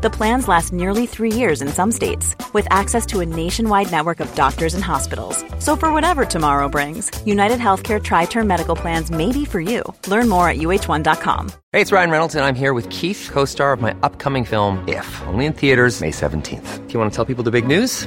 The plans last nearly three years in some states, with access to a nationwide network of doctors and hospitals. So, for whatever tomorrow brings, United Healthcare Tri Term Medical Plans may be for you. Learn more at uh1.com. Hey, it's Ryan Reynolds, and I'm here with Keith, co star of my upcoming film, If, only in theaters, May 17th. Do you want to tell people the big news?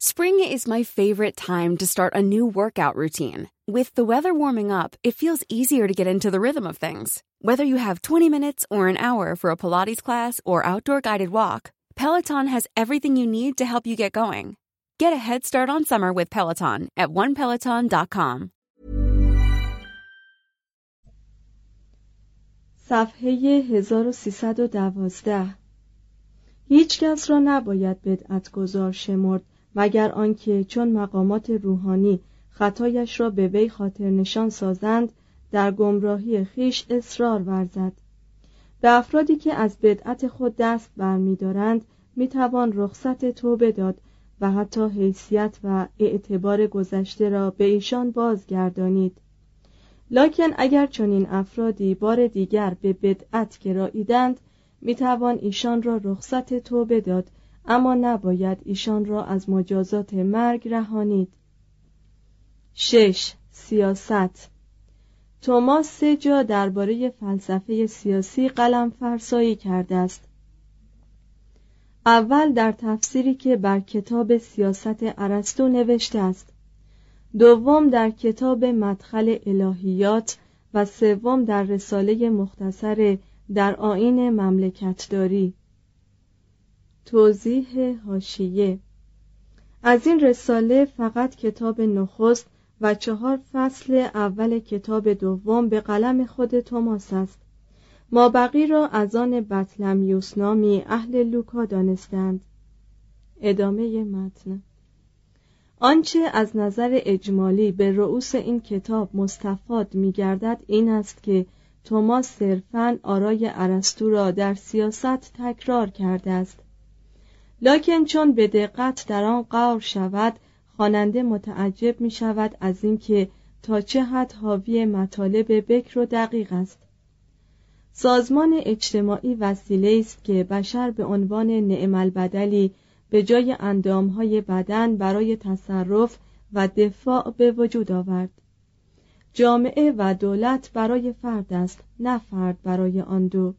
Spring is my favorite time to start a new workout routine. With the weather warming up, it feels easier to get into the rhythm of things. Whether you have 20 minutes or an hour for a Pilates class or outdoor guided walk, Peloton has everything you need to help you get going. Get a head start on summer with Peloton at onepeloton.com. صفحه 1312 هیچ کس را نباید بدعت گذار شمرد مگر آنکه چون مقامات روحانی خطایش را به وی خاطر نشان سازند در گمراهی خیش اصرار ورزد. به افرادی که از بدعت خود دست برمیدارند می‌توان رخصت توبه داد و حتی حیثیت و اعتبار گذشته را به ایشان بازگردانید. لکن اگر چنین افرادی بار دیگر به بدعت گراییدند می‌توان ایشان را رخصت توبه داد اما نباید ایشان را از مجازات مرگ رهانید. شش. سیاست. توماس سه جا درباره فلسفه سیاسی قلم فرسایی کرده است. اول در تفسیری که بر کتاب سیاست ارسطو نوشته است. دوم در کتاب مدخل الهیات و سوم در رساله مختصر در آین مملکتداری. توضیح هاشیه از این رساله فقط کتاب نخست و چهار فصل اول کتاب دوم به قلم خود توماس است. ما بقی را از آن بطلمیوس نامی اهل لوکا دانستند. ادامه متن. آنچه از نظر اجمالی به رؤوس این کتاب مستفاد می گردد این است که توماس صرفاً آرای ارسطو را در سیاست تکرار کرده است. لکن چون به دقت در آن قور شود خواننده متعجب می شود از اینکه تا چه حد حاوی مطالب بکر و دقیق است. سازمان اجتماعی وسیله است که بشر به عنوان نعم البدلی به جای اندامهای بدن برای تصرف و دفاع به وجود آورد. جامعه و دولت برای فرد است نه فرد برای آن دو.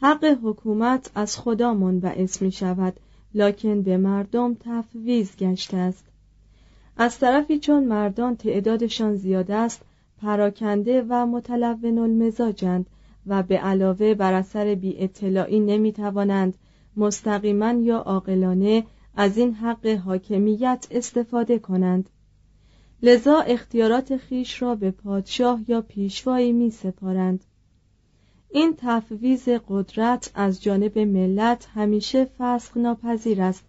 حق حکومت از خدا منبعث می شود. لکن به مردم تفویض گشته است. از طرفی چون مردان تعدادشان زیاد است پراکنده و متلون المزاجند و به علاوه بر اثر بی اطلاعی نمی توانند مستقیما یا عاقلانه از این حق حاکمیت استفاده کنند. لذا اختیارات خیش را به پادشاه یا پیشوایی می سپارند این تفویض قدرت از جانب ملت همیشه فسخ ناپذیر است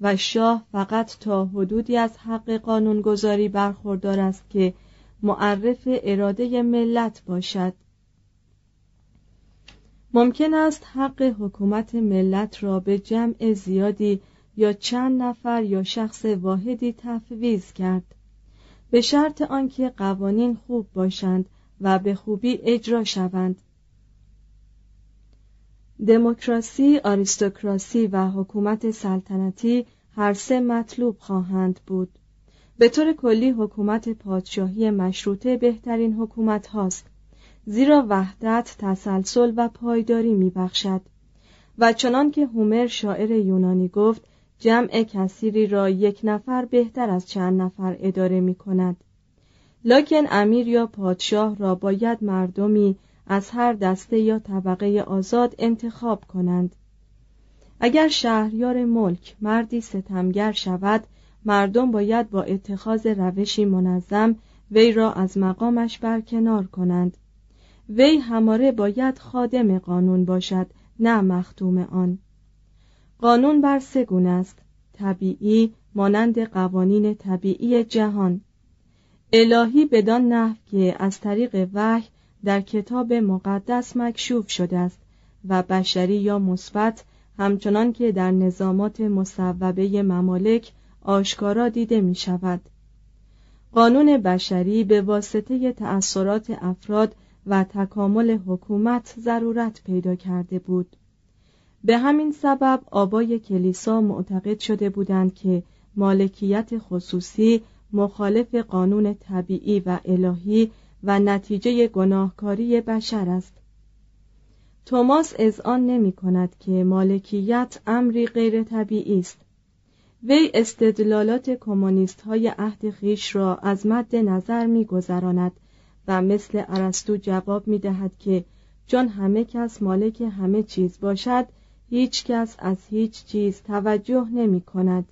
و شاه فقط تا حدودی از حق قانونگذاری برخوردار است که معرف اراده ملت باشد. ممکن است حق حکومت ملت را به جمع زیادی یا چند نفر یا شخص واحدی تفویض کرد. به شرط آنکه قوانین خوب باشند و به خوبی اجرا شوند. دموکراسی، آریستوکراسی و حکومت سلطنتی هر سه مطلوب خواهند بود. به طور کلی حکومت پادشاهی مشروطه بهترین حکومت هاست زیرا وحدت تسلسل و پایداری میبخشد. و چنان که هومر شاعر یونانی گفت جمع کثیری را یک نفر بهتر از چند نفر اداره می کند لکن امیر یا پادشاه را باید مردمی از هر دسته یا طبقه آزاد انتخاب کنند. اگر شهریار ملک مردی ستمگر شود مردم باید با اتخاذ روشی منظم وی را از مقامش برکنار کنند. وی هماره باید خادم قانون باشد نه مختوم آن. قانون بر سه گونه است طبیعی مانند قوانین طبیعی جهان. الهی بدان نحو که از طریق وحی در کتاب مقدس مکشوف شده است و بشری یا مثبت همچنان که در نظامات مصوبه ممالک آشکارا دیده می شود قانون بشری به واسطه تأثیرات افراد و تکامل حکومت ضرورت پیدا کرده بود. به همین سبب آبای کلیسا معتقد شده بودند که مالکیت خصوصی مخالف قانون طبیعی و الهی و نتیجه گناهکاری بشر است. توماس از آن نمی کند که مالکیت امری غیر طبیعی است. وی استدلالات کمونیست های عهد خیش را از مد نظر می گذراند و مثل ارسطو جواب می دهد که چون همه کس مالک همه چیز باشد هیچ کس از هیچ چیز توجه نمی کند.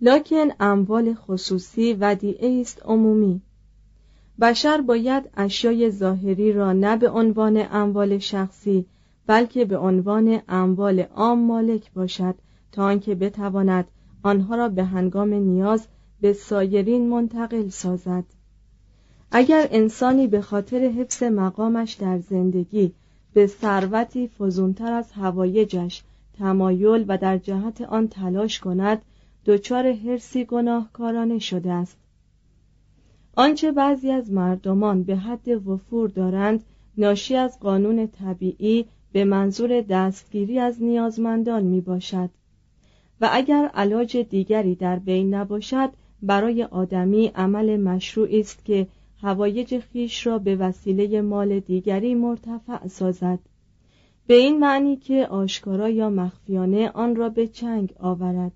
لکن اموال خصوصی ودیعه است عمومی. بشر باید اشیای ظاهری را نه به عنوان اموال شخصی بلکه به عنوان اموال عام مالک باشد تا آنکه بتواند آنها را به هنگام نیاز به سایرین منتقل سازد. اگر انسانی به خاطر حفظ مقامش در زندگی به ثروتی فزونتر از هوایجش تمایل و در جهت آن تلاش کند دچار حرسی گناهکارانه شده است. آنچه بعضی از مردمان به حد وفور دارند ناشی از قانون طبیعی به منظور دستگیری از نیازمندان می باشد و اگر علاج دیگری در بین نباشد برای آدمی عمل مشروعی است که هوایج خیش را به وسیله مال دیگری مرتفع سازد. به این معنی که آشکارا یا مخفیانه آن را به چنگ آورد.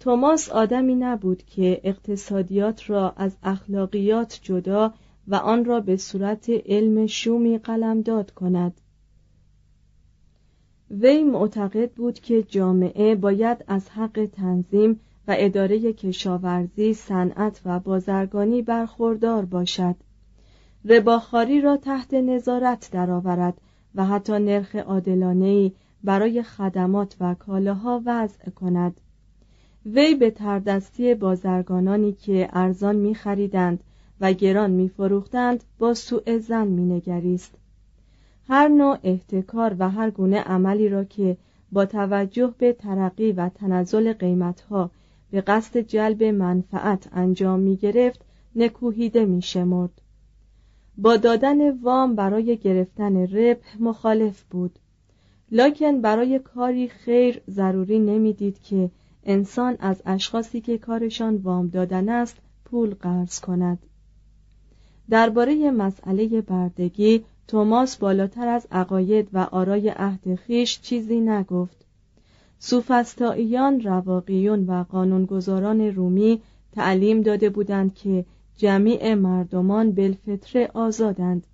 توماس آدمی نبود که اقتصادیات را از اخلاقیات جدا و آن را به صورت علم شومی قلمداد کند. وی معتقد بود که جامعه باید از حق تنظیم و اداره کشاورزی، صنعت و بازرگانی برخوردار باشد. رباخاری را تحت نظارت درآورد و حتی نرخ عادلانه‌ای برای خدمات و کالاها وضع کند. وی به تردستی بازرگانانی که ارزان می خریدند و گران می فروختند با سوء زن می نگریست. هر نوع احتکار و هر گونه عملی را که با توجه به ترقی و تنزل قیمتها به قصد جلب منفعت انجام می گرفت نکوهیده می شمرد. با دادن وام برای گرفتن رب مخالف بود لکن برای کاری خیر ضروری نمی‌دید که انسان از اشخاصی که کارشان وام دادن است پول قرض کند. درباره مسئله بردگی توماس بالاتر از عقاید و آرای عهد خیش چیزی نگفت. سوفستاییان رواقیون و قانونگذاران رومی تعلیم داده بودند که جمیع مردمان بالفطره آزادند.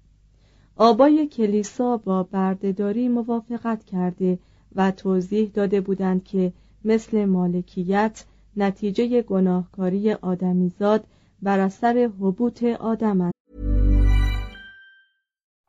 آبای کلیسا با بردهداری موافقت کرده و توضیح داده بودند که مثل مالکیت نتیجه گناهکاری آدمیزاد بر اثر حبوط آدم است.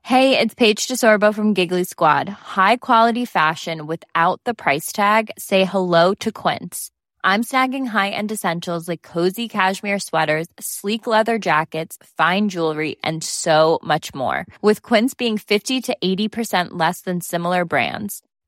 Hey, it's Paige DeSorbo from Giggly Squad. High quality fashion without the price tag. Say hello to Quince. I'm snagging high-end essentials like cozy cashmere sweaters, sleek leather jackets, fine jewelry, and so much more. With Quince being 50 to 80% less than similar brands.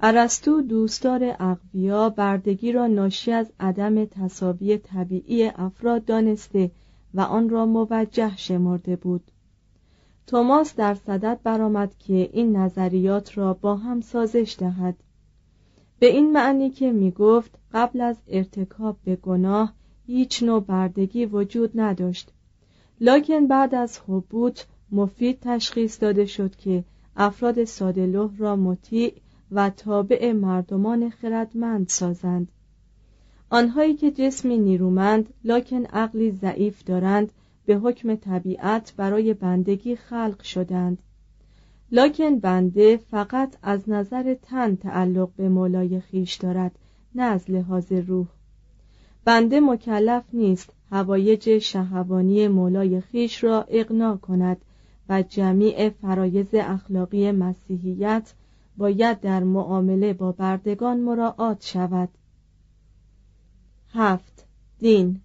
ارسطو دوستدار اقویا بردگی را ناشی از عدم تصابی طبیعی افراد دانسته و آن را موجه شمرده بود. توماس در صدد برآمد که این نظریات را با هم سازش دهد. به این معنی که می گفت قبل از ارتکاب به گناه هیچ نوع بردگی وجود نداشت. لکن بعد از حبوط مفید تشخیص داده شد که افراد سادلوه را مطیع و تابع مردمان خردمند سازند. آنهایی که جسمی نیرومند لکن عقلی ضعیف دارند به حکم طبیعت برای بندگی خلق شدند. لکن بنده فقط از نظر تن تعلق به مولای خیش دارد نه از لحاظ روح. بنده مکلف نیست هوایج شهوانی مولای خیش را اقنا کند و جمیع فرایز اخلاقی مسیحیت باید در معامله با بردگان مراعات شود. هفت. دین.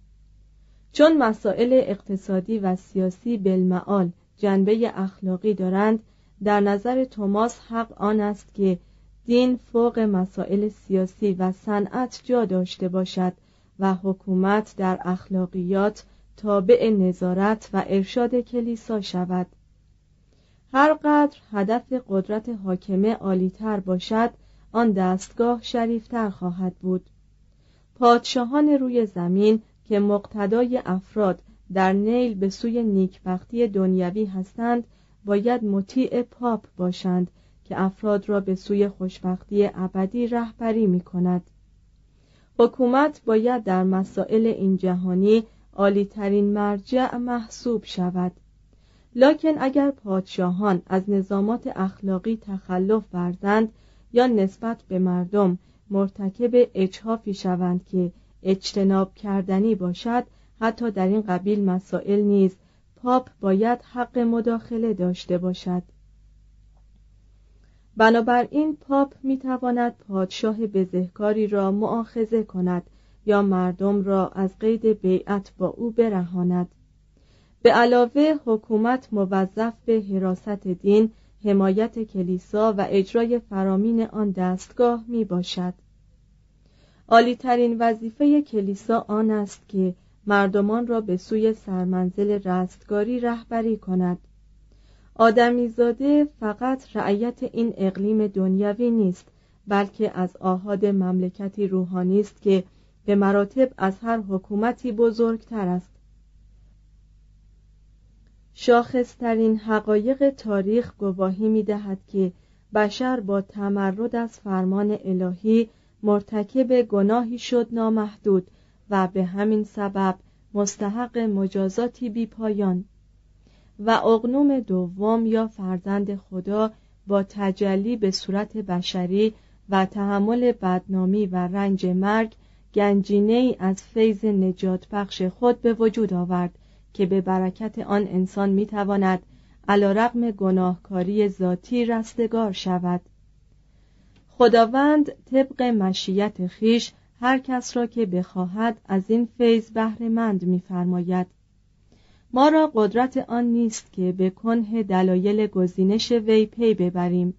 چون مسائل اقتصادی و سیاسی بالمعال جنبه اخلاقی دارند در نظر توماس حق آن است که دین فوق مسائل سیاسی و صنعت جا داشته باشد و حکومت در اخلاقیات تابع نظارت و ارشاد کلیسا شود. هر قدر هدف قدرت حاکمه عالیتر باشد آن دستگاه شریفتر خواهد بود. پادشاهان روی زمین که مقتدای افراد در نیل به سوی نیکبختی دنیوی هستند باید مطیع پاپ باشند که افراد را به سوی خوشبختی ابدی رهبری می کند حکومت باید در مسائل این جهانی عالیترین مرجع محسوب شود. لکن اگر پادشاهان از نظامات اخلاقی تخلف ورزند یا نسبت به مردم مرتکب اجهافی شوند که اجتناب کردنی باشد حتی در این قبیل مسائل نیز پاپ باید حق مداخله داشته باشد. بنابراین پاپ می تواند پادشاه بزهکاری را معاخزه کند یا مردم را از قید بیعت با او برهاند. به علاوه حکومت موظف به حراست دین حمایت کلیسا و اجرای فرامین آن دستگاه می باشد عالیترین وظیفه کلیسا آن است که مردمان را به سوی سرمنزل رستگاری رهبری کند. آدمیزاده فقط رعیت این اقلیم دنیوی نیست بلکه از آهاد مملکتی روحانی است که به مراتب از هر حکومتی بزرگتر است. شاخصترین حقایق تاریخ گواهی می دهد که بشر با تمرد از فرمان الهی مرتکب گناهی شد نامحدود و به همین سبب مستحق مجازاتی بی پایان. و اقنوم دوم یا فرزند خدا با تجلی به صورت بشری و تحمل بدنامی و رنج مرگ گنجینه ای از فیض نجات بخش خود به وجود آورد. که به برکت آن انسان می‌تواند علا رقم گناهکاری ذاتی رستگار شود. خداوند طبق مشیت خیش هر کس را که بخواهد از این فیض بهرهمند میفرماید. ما را قدرت آن نیست که به کنه دلایل گزینش وی پی ببریم.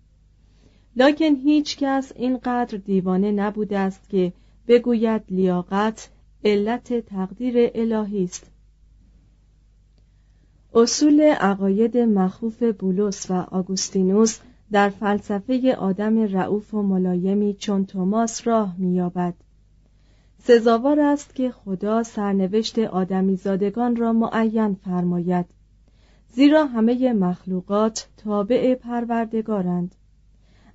لکن هیچ کس اینقدر دیوانه نبوده است که بگوید لیاقت علت تقدیر الهی است. اصول عقاید مخوف بولس و آگوستینوس در فلسفه آدم رعوف و ملایمی چون توماس راه مییابد. سزاوار است که خدا سرنوشت آدمیزادگان را معین فرماید زیرا همه مخلوقات تابع پروردگارند.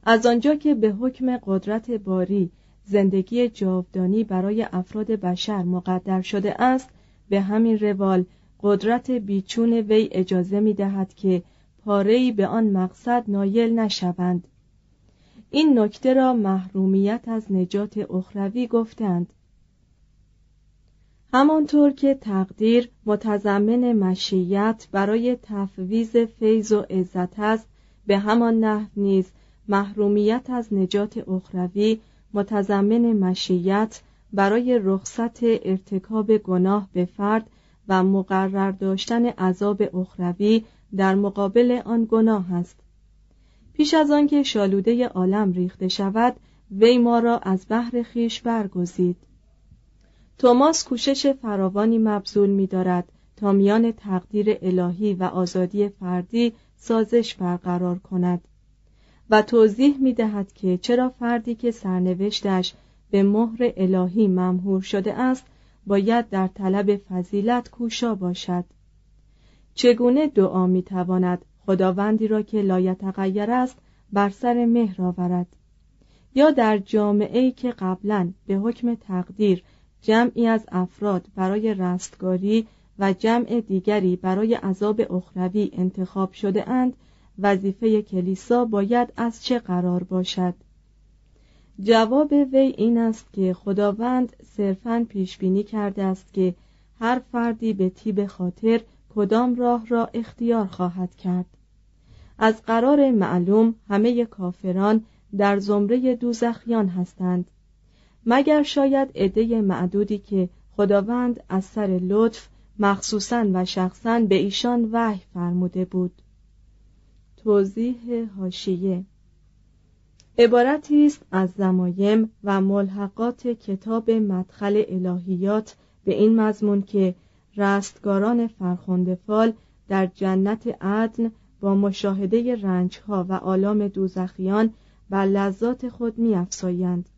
از آنجا که به حکم قدرت باری زندگی جاودانی برای افراد بشر مقدر شده است به همین روال قدرت بیچون وی اجازه می دهد که پارهی به آن مقصد نایل نشوند. این نکته را محرومیت از نجات اخروی گفتند. همانطور که تقدیر متضمن مشیت برای تفویز فیض و عزت است به همان نحو نیز محرومیت از نجات اخروی متضمن مشیت برای رخصت ارتکاب گناه به فرد و مقرر داشتن عذاب اخروی در مقابل آن گناه است. پیش از آنکه شالوده عالم ریخته شود وی ما را از بحر خیش برگزید. توماس کوشش فراوانی مبذول می‌دارد تا میان تقدیر الهی و آزادی فردی سازش برقرار کند و توضیح می دهد که چرا فردی که سرنوشتش به مهر الهی ممهور شده است باید در طلب فضیلت کوشا باشد. چگونه دعا می تواند خداوندی را که لایتغیر است بر سر مهر آورد؟ یا در جامعه ای که قبلا به حکم تقدیر جمعی از افراد برای رستگاری و جمع دیگری برای عذاب اخروی انتخاب شده اند وظیفه کلیسا باید از چه قرار باشد؟ جواب وی این است که خداوند صرفا پیش بینی کرده است که هر فردی به تیب خاطر کدام راه را اختیار خواهد کرد. از قرار معلوم همه کافران در زمره دوزخیان هستند. مگر شاید عده معدودی که خداوند از سر لطف مخصوصا و شخصا به ایشان وحی فرموده بود. توضیح هاشیه عبارتی است از زمایم و ملحقات کتاب مدخل الهیات به این مضمون که رستگاران فرخنده فال در جنت عدن با مشاهده رنجها و آلام دوزخیان بر لذات خود میافزایند.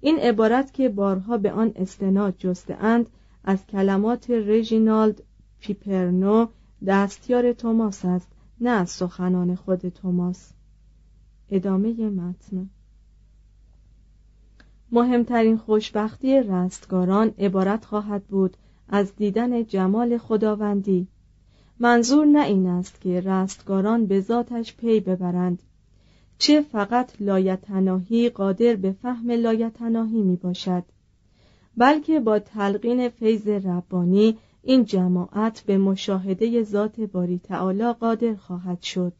این عبارت که بارها به آن استناد جسته اند از کلمات رژینالد پیپرنو دستیار توماس است نه از سخنان خود توماس. ادامه متن. مهمترین خوشبختی رستگاران عبارت خواهد بود از دیدن جمال خداوندی. منظور نه این است که رستگاران به ذاتش پی ببرند. چه فقط لایتناهی قادر به فهم لایتناهی می باشد بلکه با تلقین فیض ربانی این جماعت به مشاهده ذات باری تعالی قادر خواهد شد.